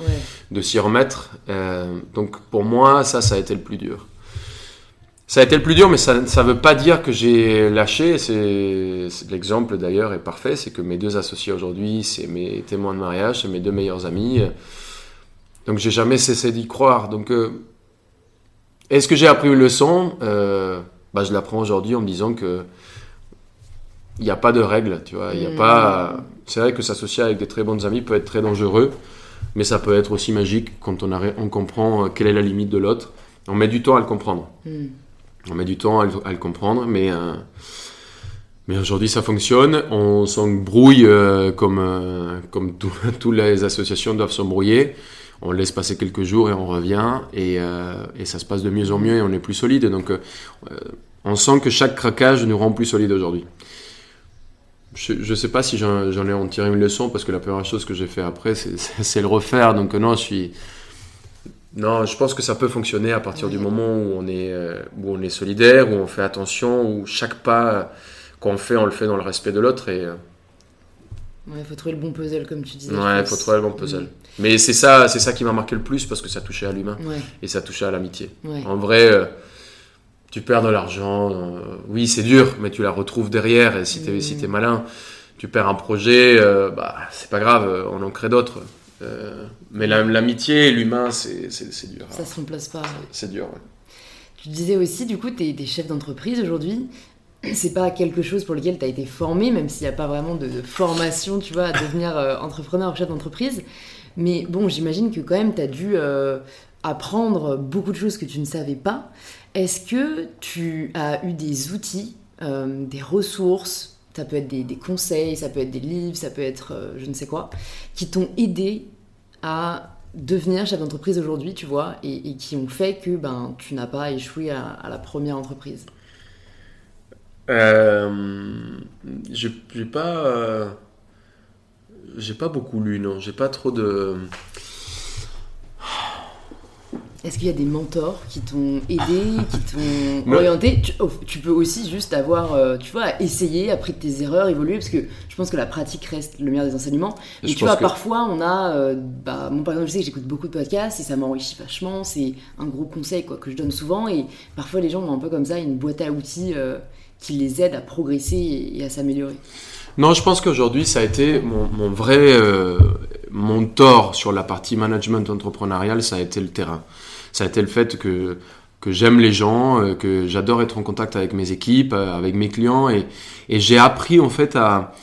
de s'y remettre. Euh, donc pour moi, ça, ça a été le plus dur. Ça a été le plus dur, mais ça ne veut pas dire que j'ai lâché. L'exemple d'ailleurs est parfait, c'est que mes deux associés aujourd'hui, c'est mes témoins de mariage, c'est mes deux meilleurs amis. Donc j'ai jamais cessé d'y croire. Donc euh, est-ce que j'ai appris une leçon? Euh, bah, Je l'apprends aujourd'hui en me disant que il n'y a pas de règles, tu vois. Il a hmm. pas. C'est vrai que s'associer avec des très bons amis peut être très dangereux, mais ça peut être aussi magique quand on, on comprend euh, quelle est la limite de l'autre. On met du temps à le comprendre. Hmm. On met du temps à le, comprendre, mais. Euh, mais aujourd'hui, ça fonctionne. On s'embrouille euh, comme, comme toutes les associations doivent s'embrouiller. On laisse passer quelques jours et on revient. Et, et, ça se passe de mieux en mieux et on est plus solide. Donc, on sent que chaque craquage nous rend plus solide aujourd'hui je ne sais pas si j'en ai en tiré une leçon parce que la première chose que j'ai fait après, c'est le refaire. Donc non, je suis... Non, je pense que ça peut fonctionner à partir du moment où on, est, euh, où on est solidaire, où on fait attention, où chaque pas qu'on fait, on le fait dans le respect de l'autre. Et... Ouais, il faut trouver le bon puzzle, comme tu disais. Ouais, il faut trouver le bon puzzle. Mm. Mais c'est ça, ça qui m'a marqué le plus parce que ça touchait à l'humain et ça touchait à l'amitié. En vrai... Euh, tu perds de l'argent. Euh, oui, c'est dur, mais tu la retrouves derrière. Et si tu es, si es malin, tu perds un projet, euh, bah, c'est pas grave, on en crée d'autres. Euh, mais l'amitié, l'humain, c'est dur. Ça se remplace pas. C'est dur, Tu disais aussi, du coup, tu es, chef d'entreprise aujourd'hui. C'est pas quelque chose pour lequel tu as été formé, même s'il n'y a pas vraiment de, formation, tu vois, à devenir entrepreneur ou chef d'entreprise. Mais bon, j'imagine que quand même, tu as dû apprendre beaucoup de choses que tu ne savais pas. Est-ce que tu as eu des outils, euh, des ressources, ça peut être des, conseils, ça peut être des livres, ça peut être euh, je ne sais quoi, qui t'ont aidé à devenir chef d'entreprise aujourd'hui, tu vois, et, qui ont fait que ben, tu n'as pas échoué à, la première entreprise? Euh, J'ai pas... Euh, j'ai pas beaucoup lu, non. J'ai pas trop de... Est-ce qu'il y a des mentors qui t'ont aidé, qui t'ont orienté? Tu, peux aussi juste avoir, euh, tu vois, essayer, après tes erreurs, évoluer, parce que je pense que la pratique reste le meilleur des enseignements. Mais tu vois, parfois, on a, euh, bah, par exemple, je sais que j'écoute beaucoup de podcasts et ça m'enrichit vachement. C'est un gros conseil quoi, que je donne souvent. Et parfois, les gens ont un peu comme ça une boîte à outils euh, qui les aide à progresser et, à s'améliorer. Non, je pense qu'aujourd'hui, ça a été mon, vrai mon tort sur la partie management entrepreneurial, ça a été le terrain ça a été le fait que, que j'aime les gens, euh, que j'adore être en contact avec mes équipes, euh, avec mes clients, et, j'ai appris en fait à,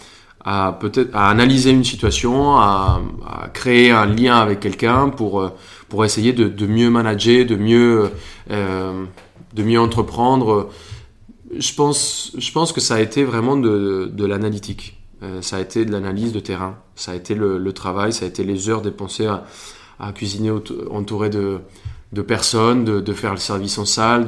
peut-être à analyser une situation, à, créer un lien avec quelqu'un pour euh, pour essayer de, mieux manager, de mieux euh, de mieux entreprendre. Je pense je pense que ça a été vraiment de, l'analytique. ça a été de l'analyse de terrain. Ça a été le, travail. Ça a été les heures dépensées à, cuisiner entouré de personnes, de, faire le service en salle.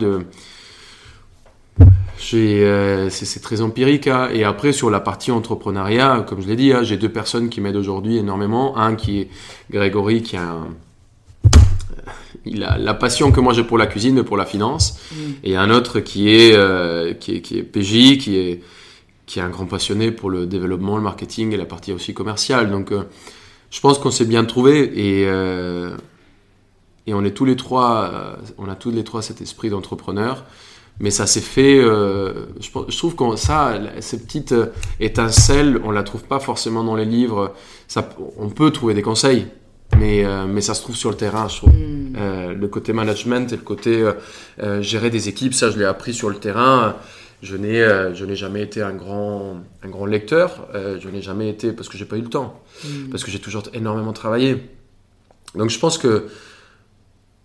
Euh, c'est très empirique. Hein. Et après, sur la partie entrepreneuriat, comme je l'ai dit, hein, j'ai deux personnes qui m'aident aujourd'hui énormément. Un qui est Grégory, qui a, il a la passion que moi j'ai pour la cuisine, et pour la finance. Mm. Et un autre qui est, euh, qui est, qui est PJ, qui est, qui est un grand passionné pour le développement, le marketing et la partie aussi commerciale. Donc, euh, je pense qu'on s'est bien trouvé. Et et on est tous les trois, euh, on a tous les trois cet esprit d'entrepreneur. mais ça s'est fait. euh, je, trouve que ça, ces petites euh, étincelles, on la trouve pas forcément dans les livres. Ça, on peut trouver des conseils, mais, euh, mais ça se trouve sur le terrain, je trouve. Hmm. Euh, le côté management et le côté euh, euh, gérer des équipes, ça je l'ai appris sur le terrain. Je n'ai, euh, je n'ai jamais été un grand, un grand lecteur. Euh, je n'ai jamais été parce que j'ai pas eu le temps, Hmm. parce que j'ai toujours énormément travaillé. Donc je pense que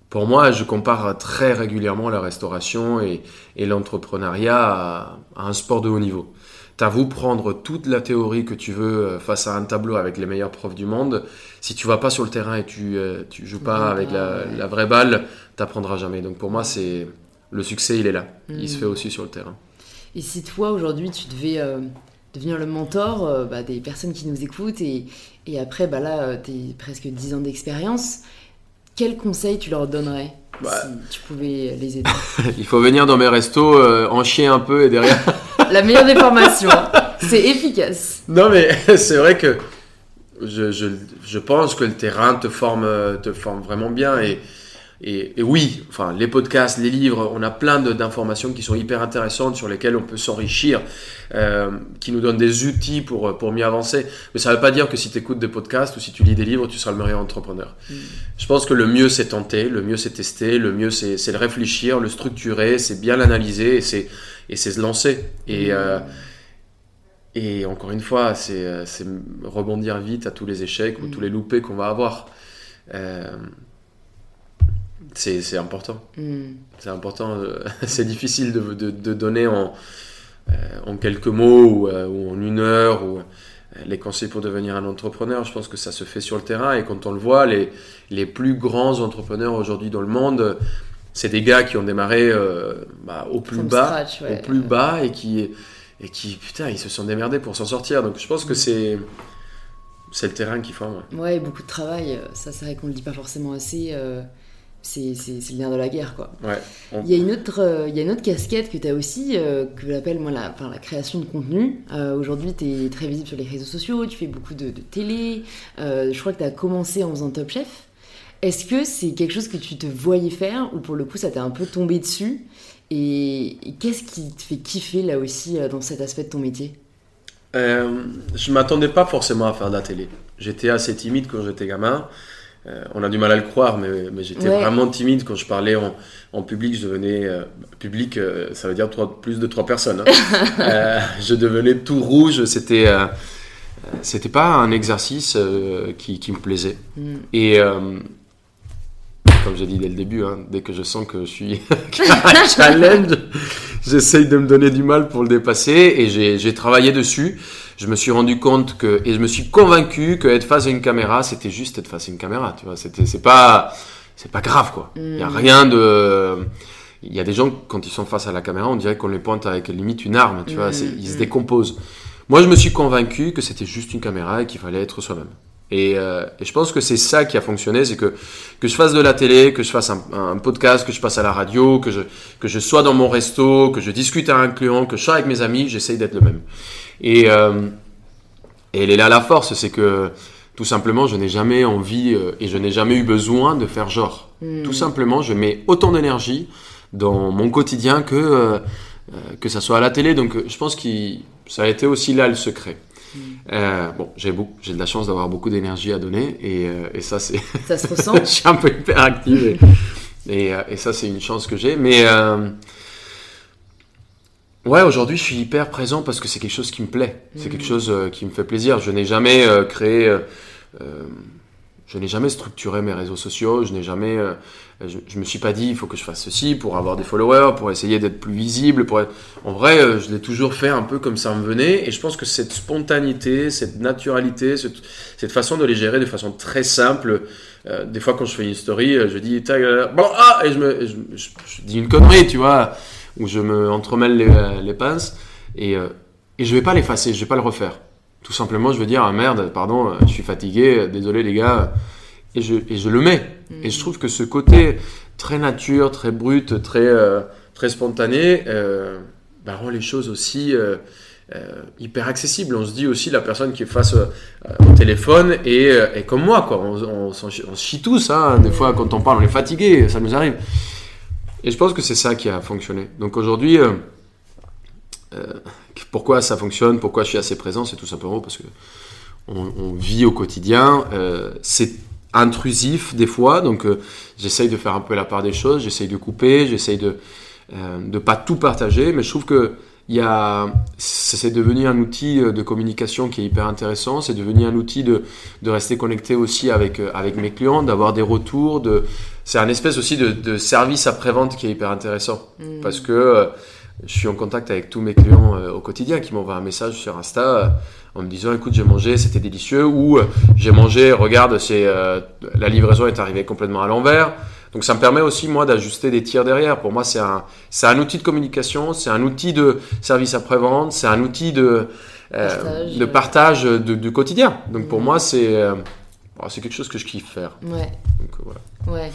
pour moi, je compare très régulièrement la restauration et, et l'entrepreneuriat à, à un sport de haut niveau. T'as vous prendre toute la théorie que tu veux euh, face à un tableau avec les meilleurs profs du monde. Si tu vas pas sur le terrain et tu, euh, tu joues pas Ouais, avec la, ouais. la vraie balle, t'apprendras jamais. Donc pour moi, c'est le succès, il est là. Il se fait aussi sur le terrain. Et si toi, aujourd'hui, tu devais euh, devenir le mentor euh, bah, des personnes qui nous écoutent et, et après, bah, là, tu es presque 10 ans d'expérience, quels conseils tu leur donnerais Bah. si tu pouvais les aider? Il faut venir dans mes restos, euh, en chier un peu et derrière. La meilleure des formations, c'est efficace. Non, mais c'est vrai que je, je, je pense que le terrain te forme, te forme vraiment bien. Et, et, et oui, enfin, les podcasts, les livres, on a plein d'informations qui sont hyper intéressantes sur lesquelles on peut s'enrichir, euh, qui nous donnent des outils pour, pour mieux avancer. Mais ça ne veut pas dire que si tu écoutes des podcasts ou si tu lis des livres, tu seras le meilleur entrepreneur. Mm. Je pense que le mieux, c'est tenter, le mieux, c'est tester, le mieux, c'est c'est le réfléchir, le structurer, c'est bien l'analyser et c'est et c'est se lancer. Et. euh, et encore une fois, c'est euh, c'est rebondir vite à tous les échecs ou Mm. tous les loupés qu'on va avoir. Euh, c'est important. C'est important. euh, c'est difficile de, de- de donner en, euh, en quelques mots ou, euh, ou en une heure ou, euh, les conseils pour devenir un entrepreneur. Je pense que ça se fait sur le terrain et quand on le voit, les, les plus grands entrepreneurs aujourd'hui dans le monde, c'est des gars qui ont démarré euh, bah, au plus From bas scratch, ouais. au plus bas et qui, et qui, putain, ils se sont démerdés pour s'en sortir. Donc je pense que c'est, c'est le terrain qui forme. Ouais, beaucoup de travail, ça c'est vrai qu'on le dit pas forcément assez. euh, c'est le lien de la guerre, quoi. Ouais. On- Il y a une autre, euh, il y a une autre casquette que tu as aussi, euh, que j'appelle moi la, enfin, la création de contenu. Aujourd'hui, tu es très visible sur les réseaux sociaux, tu fais beaucoup de, de télé. Je crois que tu as commencé en faisant Top Chef. Est-ce que c'est quelque chose que tu te voyais faire ou pour le coup ça t'est un peu tombé dessus Et, et qu'est-ce qui te fait kiffer là aussi euh, dans cet aspect de ton métier? Euh, je m'attendais pas forcément à faire de la télé. J'étais assez timide quand j'étais gamin. Euh, on a du mal à le croire, mais, mais j'étais Ouais. vraiment timide quand je parlais en, en public. Je devenais euh, public, euh, ça veut dire trois- plus de trois personnes. hein. Je devenais tout rouge. C'était, c'était pas un exercice qui, qui me plaisait. Hmm. Et comme j'ai dit dès le début, hein, dès que je sens que je suis un challenge, j'essaye de me donner du mal pour le dépasser et j'ai travaillé dessus. Je me suis rendu compte que et je me suis convaincu que être face à une caméra, c'était juste être face à une caméra. Tu vois, c'était c'est pas c'est pas grave quoi. Il y a Mm. rien de il y a des gens quand ils sont face à la caméra, on dirait qu'on les pointe avec limite une arme. Tu vois, Mm, ils se mm. décomposent. Moi, je me suis convaincu que c'était juste une caméra et qu'il fallait être soi-même. Et, euh, et je pense que c'est ça qui a fonctionné, c'est que que je fasse de la télé, que je fasse un, un podcast, que je passe à la radio, que je que je sois dans mon resto, que je discute à un client, que je sois avec mes amis, j'essaye d'être le même. Et euh, et elle est là la force, c'est que tout simplement, je n'ai jamais envie euh, et je n'ai jamais eu besoin de faire genre. Hmm. Tout simplement, je mets autant d'énergie dans mon quotidien que euh, euh, que ça soit à la télé. Donc, je pense que ça a été aussi là le secret. Euh, bon, j'ai beaucoup, j'ai de la chance d'avoir beaucoup d'énergie à donner et, euh, et ça c'est, Ça se ressent je suis un peu hyper active et, et, euh, et ça c'est une chance que j'ai. Mais euh, ouais, aujourd'hui je suis hyper présent parce que c'est quelque chose qui me plaît, c'est Mm. quelque chose qui me fait plaisir. Je n'ai jamais créé, je n'ai jamais structuré mes réseaux sociaux, je n'ai jamais, euh, je, je me suis pas dit il faut que je fasse ceci pour avoir des followers, pour essayer d'être plus visible. Pour être- En vrai, euh, je l'ai toujours fait un peu comme ça me venait et je pense que cette spontanéité, cette naturalité, cette, cette façon de les gérer de façon très simple. euh, des fois, quand je fais une story, euh, je dis tag, euh, bon, ah, et je, me, je, je- dis une connerie, tu vois, où je me entremêle les, euh, les pinces et, et je vais pas l'effacer, je vais pas le refaire. Tout simplement, je veux dire, ah merde, pardon, euh, je suis fatigué, euh, désolé les gars, et je, et je le mets. Et je trouve que ce côté très nature, très brut, très, euh, très spontané, euh, bah, rend les choses aussi euh, hyper accessibles. On se dit aussi la personne qui est face au téléphone est, euh, est comme moi, quoi. On, on, se chie tous, hein. des fois quand on parle, on est fatigué, ça nous arrive. Et je pense que c'est ça qui a fonctionné. Donc aujourd'hui, pourquoi ça fonctionne, pourquoi je suis assez présent, c'est tout simplement parce que on, vit au quotidien. Euh, c'est intrusif des fois, donc j'essaye de faire un peu la part des choses, j'essaye de couper, j'essaye de ne pas tout partager, mais je trouve que il c'est devenu un outil de communication qui est hyper intéressant. C'est devenu un outil de, de rester connecté aussi avec, avec mes clients, d'avoir des retours. De, c'est un espèce aussi de, de service après-vente qui est hyper intéressant. Mm. Parce que euh, je suis en contact avec tous mes clients euh, au quotidien qui m'envoient un message sur Insta euh, en me disant écoute j'ai mangé, c'était délicieux. Ou j'ai mangé, regarde, c'est, la livraison est arrivée complètement à l'envers. Donc ça me permet aussi moi d'ajuster des tirs derrière. Pour moi c'est un, c'est un outil de communication, c'est un outil de service après-vente, c'est un outil de, partage, de partage du quotidien. Donc pour moi c'est, c'est quelque chose que je kiffe faire. Ouais. Donc, voilà. Ouais.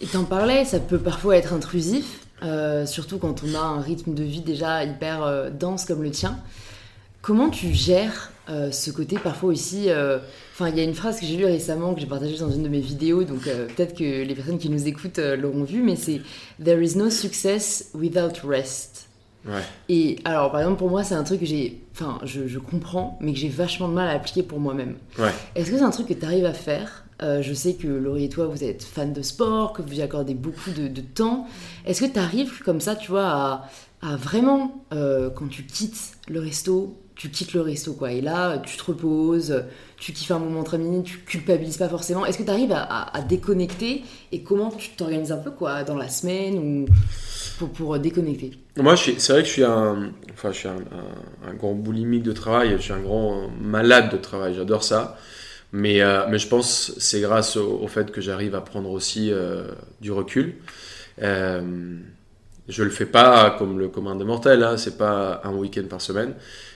Et t'en parlais, ça peut parfois être intrusif, euh, surtout quand on a un rythme de vie déjà hyper euh, dense comme le tien. Comment tu gères euh, ce côté parfois aussi Enfin, il y a une phrase que j'ai lue récemment, que j'ai partagée dans une de mes vidéos, donc peut-être que les personnes qui nous écoutent l'auront vu, mais c'est There is no success without rest. Ouais. Et alors, par exemple, pour moi, c'est un truc que j'ai. Enfin, je, je, comprends, mais que j'ai vachement de mal à appliquer pour moi-même. Ouais. Est-ce que c'est un truc que tu arrives à faire euh, Je sais que Laurie et toi, vous êtes fan de sport, que vous y accordez beaucoup de, temps. Est-ce que tu arrives comme ça, tu vois, à, vraiment, euh, quand tu quittes le resto, tu quittes le resto, quoi. Et là, tu te reposes, tu kiffes un moment entre amis, tu culpabilises pas forcément. Est-ce que tu arrives à, déconnecter et comment tu t'organises un peu, quoi, dans la semaine ou pour, déconnecter? Moi, c'est vrai que je suis un, enfin, je suis un, grand boulimique de travail, je suis un grand malade de travail, j'adore ça. Mais, euh, mais je pense que c'est grâce au, fait que j'arrive à prendre aussi euh, du recul. Euh, je le fais pas comme le commun des mortels, hein, c'est pas un week-end par semaine.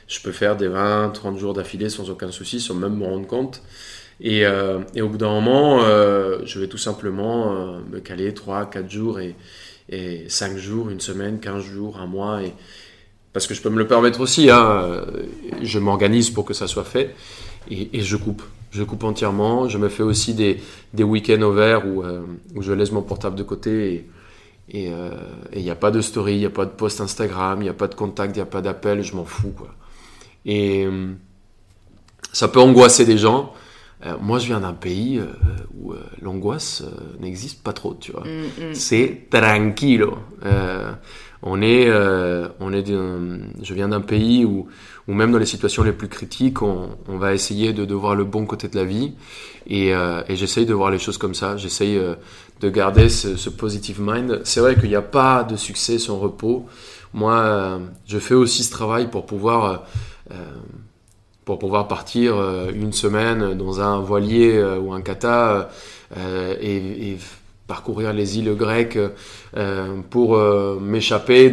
Je peux faire des 20, 30 jours d'affilée sans aucun souci, sans même me rendre compte. Et, euh, et au bout d'un moment, je vais tout simplement me caler 3, 4 jours et, et 5 jours, une semaine, 15 jours, un mois. Et, parce que je peux me le permettre aussi, hein, je m'organise pour que ça soit fait et je coupe je coupe entièrement. Je me fais aussi des, des week-ends au vert où, euh, où, je laisse mon portable de côté et il euh, n'y a pas de story, il n'y a pas de post Instagram, il n'y a pas de contact, il n'y a pas d'appel, je m'en fous. Quoi. Et euh, ça peut angoisser des gens. moi, je viens d'un pays où l'angoisse n'existe pas trop, tu vois. Mm, mm. C'est tranquilo. on est, on est je viens d'un pays où, ou même dans les situations les plus critiques, on, va essayer de, voir le bon côté de la vie. Et, euh, j'essaye de voir les choses comme ça. J'essaye euh, de garder ce, positive mind. C'est vrai qu'il n'y a pas de succès sans repos. Moi, euh, je fais aussi ce travail pour pouvoir, pour pouvoir partir une semaine dans un voilier ou un kata et, parcourir les îles grecques pour m'échapper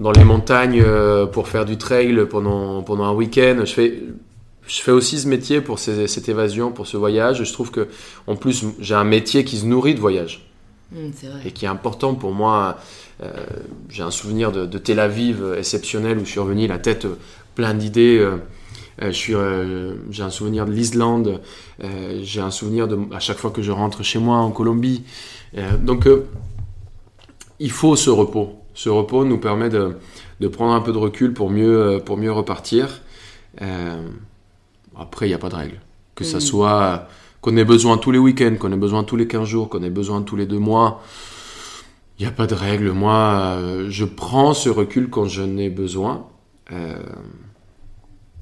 dans les montagnes euh, pour faire du trail pendant, pendant un week-end. Je fais, je fais aussi ce métier pour cette évasion, pour ce voyage. Je trouve que, en plus, j'ai un métier qui se nourrit de voyage. Mmh, et qui est important pour moi. Euh, j'ai un souvenir de, Tel Aviv exceptionnel où je suis revenu la tête plein d'idées. Euh, j'ai un souvenir de l'Islande. j'ai un souvenir de à chaque fois que je rentre chez moi en Colombie. donc, il faut ce repos. Ce repos nous permet de, de, prendre un peu de recul pour mieux, pour mieux repartir. Euh, après, il n'y a pas de règle. Que ça mm. soit qu'on ait besoin tous les week-ends, qu'on ait besoin tous les 15 jours, qu'on ait besoin tous les deux mois. Il n'y a pas de règle. Moi, euh, je prends ce recul quand je n'ai besoin. Euh,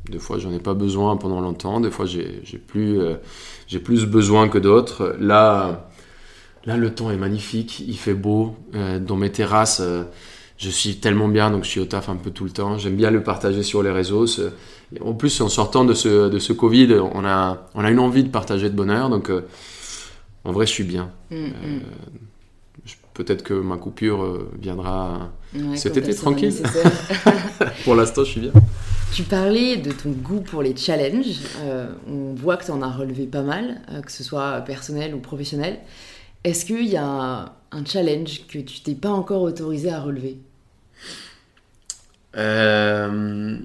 des fois, j'en ai pas besoin pendant longtemps. Des fois, j'ai plus, j'ai plus besoin que d'autres. Là, Là, le temps est magnifique, il fait beau. Euh, dans mes terrasses, euh, je suis tellement bien, donc je suis au taf un peu tout le temps. J'aime bien le partager sur les réseaux. En plus, en sortant de ce, de ce Covid, on a, on a une envie de partager de bonheur. Donc, euh, en vrai, je suis bien. Mm, mm. Peut-être que ma coupure viendra cet été tranquille. pour l'instant, je suis bien. Tu parlais de ton goût pour les challenges. on voit que tu en as relevé pas mal, que ce soit personnel ou professionnel. Est-ce qu'il y a un challenge que tu t'es pas encore autorisé à relever? Euh,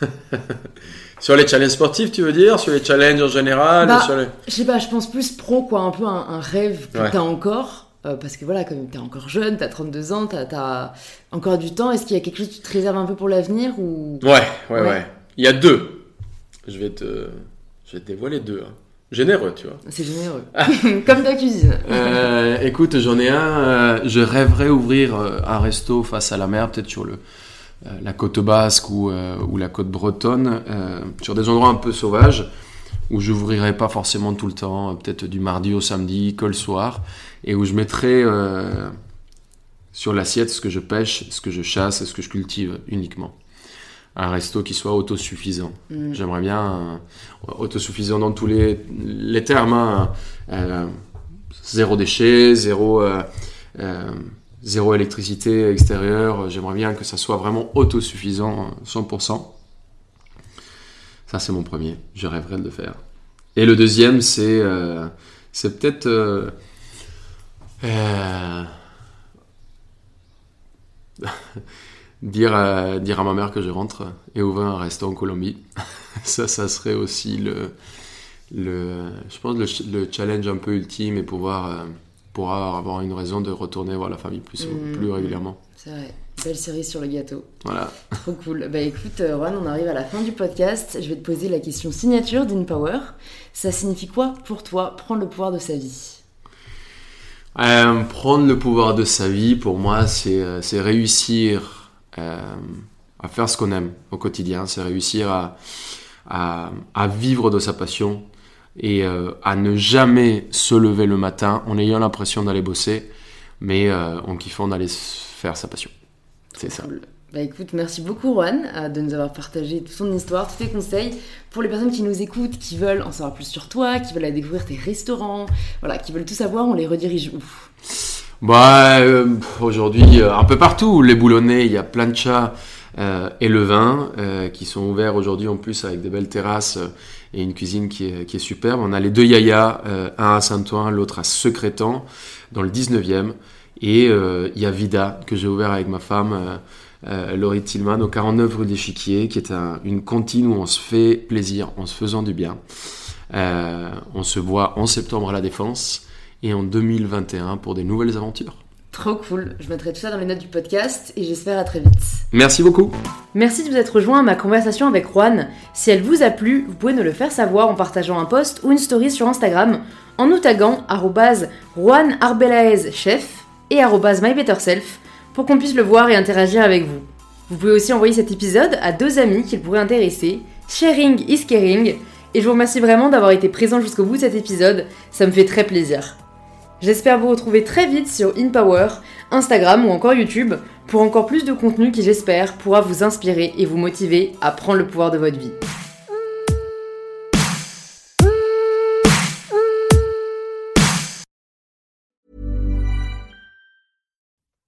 Sur les challenges sportifs, tu veux dire? Sur les challenges en général bah, Je sais pas, je pense plus pro, quoi. Un peu un, rêve que tu as encore, euh, parce que voilà, comme tu es encore jeune, tu as 32 ans, tu as, encore du temps, est-ce qu'il y a quelque chose que tu te réserves un peu pour l'avenir ou... ouais, ouais, ouais, Il y a deux. Je vais te, je vais te dévoiler deux. Hein. Généreux, tu vois. C'est généreux. Comme ta cuisine. Euh, écoute, j'en ai un. Euh, je rêverais ouvrir un resto face à la mer, peut-être sur le, la côte basque ou, ou la côte bretonne, sur des endroits un peu sauvages où je n'ouvrirai pas forcément tout le temps, peut-être du mardi au samedi, que le soir, et où je mettrai euh, sur l'assiette ce que je pêche, ce que je chasse et ce que je cultive uniquement. Un resto qui soit autosuffisant. Mm. J'aimerais bien autosuffisant dans tous les, les termes. Hein. Euh, zéro déchet, zéro, euh, zéro électricité extérieure. J'aimerais bien que ça soit vraiment autosuffisant 100%. Ça, c'est mon premier. Je rêverais de le faire. Et le deuxième, c'est c'est peut-être euh, dire, à, dire à ma mère que je rentre et ouvrir un resto en Colombie. ça, ça serait aussi le, le je pense le, challenge un peu ultime et pouvoir, euh, pouvoir avoir une raison de retourner voir la famille plus, mmh. plus régulièrement. C'est vrai. Belle série sur le gâteau. Voilà. Trop cool. Bah écoute, euh, Juan, on arrive à la fin du podcast. Je vais te poser la question signature d'InPower. Ça signifie quoi pour toi prendre le pouvoir de sa vie? Euh, prendre le pouvoir de sa vie, pour moi, c'est réussir à faire ce qu'on aime au quotidien, c'est réussir à, à, vivre de sa passion et euh, à ne jamais se lever le matin en ayant l'impression d'aller bosser, mais euh, en kiffant d'aller faire sa passion. C'est ça. Bah écoute, merci beaucoup Juan euh, de nous avoir partagé toute ton histoire, tous tes conseils. Pour les personnes qui nous écoutent, qui veulent en savoir plus sur toi, qui veulent aller découvrir tes restaurants, voilà, qui veulent tout savoir, on les redirige où? Bah euh, aujourd'hui, euh, un peu partout. Les boulonnais, il y a plein de chats et le vin qui sont ouverts aujourd'hui en plus avec des belles terrasses et une cuisine qui est, qui est superbe. On a les deux Yaya, un à Saint-Ouen, l'autre à Secrétan, dans le 19e. Et il y a Vida que j'ai ouvert avec ma femme euh, Laurie Tillman au 49 rue d'Échiquier, qui est une cantine où on se fait plaisir en se faisant du bien. Euh, on se voit en septembre à la Défense et en 2021 pour des nouvelles aventures. Trop cool, je mettrai tout ça dans les notes du podcast et j'espère à très vite. Merci beaucoup. Merci de vous être rejoint à ma conversation avec Juan. Si elle vous a plu, vous pouvez nous le faire savoir en partageant un post ou une story sur Instagram en nous taguant Juan chef et mybetterself pour qu'on puisse le voir et interagir avec vous. Vous pouvez aussi envoyer cet épisode à deux amis qu'il pourrait intéresser. Sharing is caring. Et je vous remercie vraiment d'avoir été présent jusqu'au bout de cet épisode, ça me fait très plaisir. J'espère vous retrouver très vite sur InPower, Instagram ou encore YouTube pour encore plus de contenu qui j'espère pourra vous inspirer et vous motiver à prendre le pouvoir de votre vie.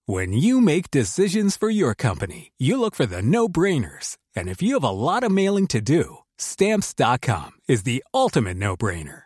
When you make decisions for your company, you look for the no-brainers. And if you have a lot of mailing to do, stamps.com is the ultimate no-brainer.